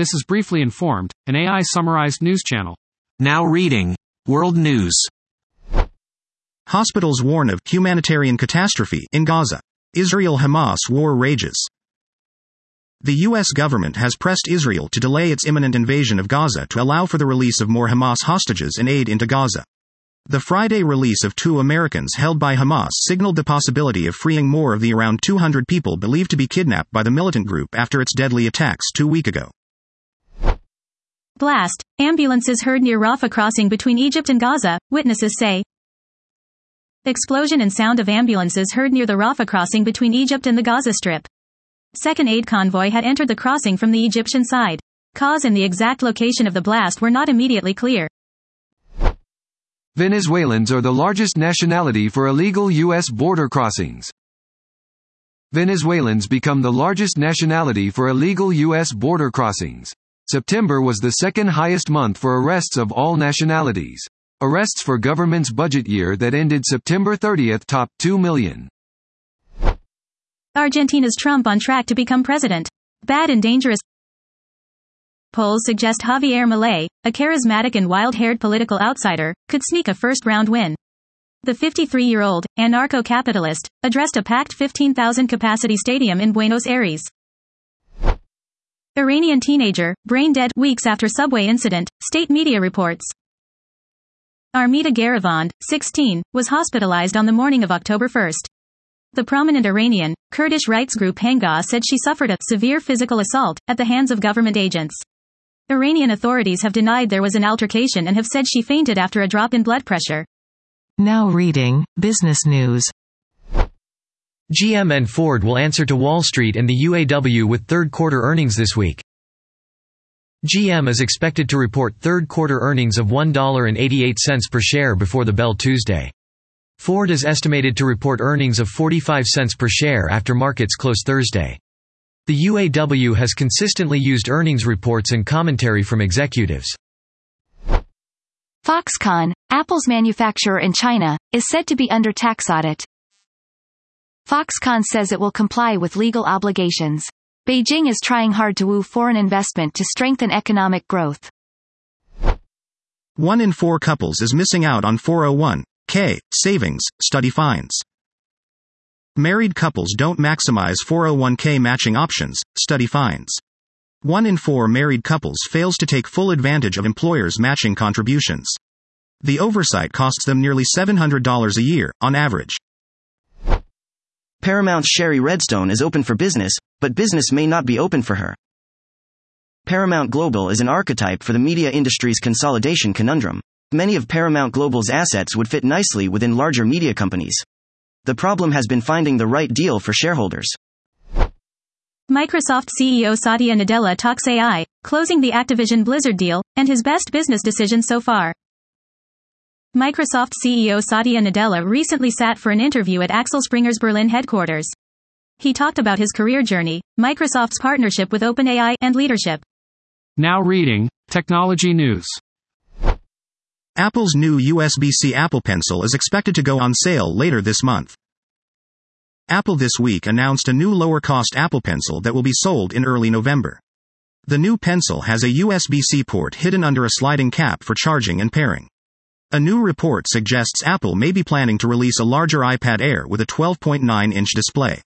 This is Briefly Informed, an AI summarized news channel. Now reading World News. Hospitals warn of humanitarian catastrophe in Gaza. Israel Hamas war rages. The U.S. government has pressed Israel to delay its imminent invasion of Gaza to allow for the release of more Hamas hostages and aid into Gaza. The Friday release of two Americans held by Hamas signaled the possibility of freeing more of the around 200 people believed to be kidnapped by the militant group after its deadly attacks two weeks ago. Blast. Ambulances heard near Rafah crossing between Egypt and Gaza, witnesses say. Explosion and sound of ambulances heard near the Rafah crossing between Egypt and the Gaza Strip. Second aid convoy had entered the crossing from the Egyptian side. Cause and the exact location of the blast were not immediately clear. Venezuelans are the largest nationality for illegal U.S. border crossings. Venezuelans become the largest nationality for illegal U.S. border crossings. September was the second highest month for arrests of all nationalities. Arrests for government's budget year that ended September 30 topped 2 million. Argentina's Trump on track to become president. Bad and dangerous. Polls suggest Javier Milei, a charismatic and wild-haired political outsider, could sneak a first-round win. The 53-year-old, anarcho-capitalist, addressed a packed 15,000 capacity stadium in Buenos Aires. Iranian teenager, brain dead weeks after subway incident, state media reports. Armita Geravand, 16, was hospitalized on the morning of October 1. The prominent Iranian, Kurdish rights group Hengaw said she suffered a severe physical assault at the hands of government agents. Iranian authorities have denied there was an altercation and have said she fainted after a drop in blood pressure. Now reading Business News. GM and Ford will answer to Wall Street and the UAW with third quarter earnings this week. GM is expected to report third quarter earnings of $1.88 per share before the bell Tuesday. Ford is estimated to report earnings of 45 cents per share after markets close Thursday. The UAW has consistently used earnings reports and commentary from executives. Foxconn, Apple's manufacturer in China, is said to be under tax audit. Foxconn says it will comply with legal obligations. Beijing is trying hard to woo foreign investment to strengthen economic growth. One in four couples is missing out on 401k savings, study finds. Married couples don't maximize 401k matching options, study finds. One in four married couples fails to take full advantage of employers' matching contributions. The oversight costs them nearly $700 a year, on average. Paramount's Shari Redstone is open for business, but business may not be open for her. Paramount Global is an archetype for the media industry's consolidation conundrum. Many of Paramount Global's assets would fit nicely within larger media companies. The problem has been finding the right deal for shareholders. Microsoft CEO Satya Nadella talks AI, closing the Activision Blizzard deal, and his best business decision so far. Microsoft CEO Satya Nadella recently sat for an interview at Axel Springer's Berlin headquarters. He talked about his career journey, Microsoft's partnership with OpenAI, and leadership. Now reading Technology News. Apple's new USB-C Apple Pencil is expected to go on sale later this month. Apple this week announced a new lower-cost Apple Pencil that will be sold in early November. The new pencil has a USB-C port hidden under a sliding cap for charging and pairing. A new report suggests Apple may be planning to release a larger iPad Air with a 12.9-inch display.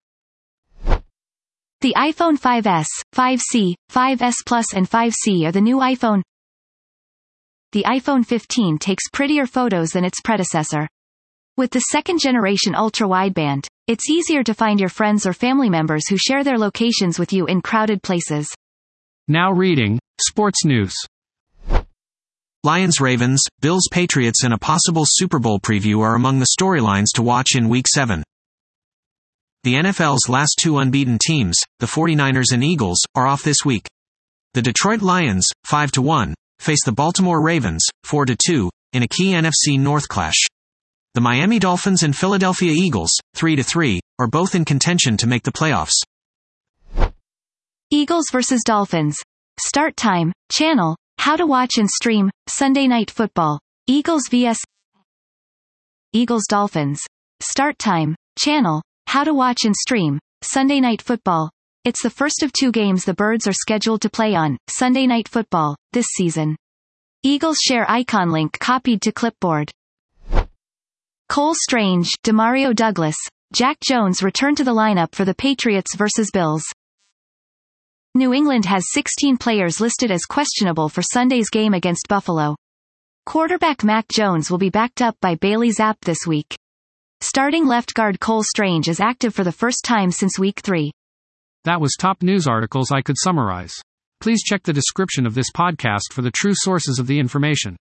The iPhone 5S, 5C, 5S Plus and 5C are the new iPhone. The iPhone 15 takes prettier photos than its predecessor. With the second generation ultra wideband, it's easier to find your friends or family members who share their locations with you in crowded places. Now reading Sports News. Lions Ravens, Bills Patriots, and a possible Super Bowl preview are among the storylines to watch in Week 7. The NFL's last two unbeaten teams, the 49ers and Eagles, are off this week. The Detroit Lions, 5 1, face the Baltimore Ravens, 4 2, in a key NFC North clash. The Miami Dolphins and Philadelphia Eagles, 3 3, are both in contention to make the playoffs. Eagles vs. Dolphins. Start time, channel, how to watch and stream, Sunday Night Football. Eagles vs. Eagles Dolphins. Start time, channel, how to watch and stream, Sunday Night Football. It's the first of two games the Birds are scheduled to play on Sunday Night Football this season. Eagles share icon link copied to clipboard. Cole Strange, Demario Douglas, Jack Jones return to the lineup for the Patriots vs. Bills. New England has 16 players listed as questionable for Sunday's game against Buffalo. Quarterback Mac Jones will be backed up by Bailey Zappe this week. Starting left guard Cole Strange is active for the first time since week 3. That was top news articles I could summarize. Please check the description of this podcast for the true sources of the information.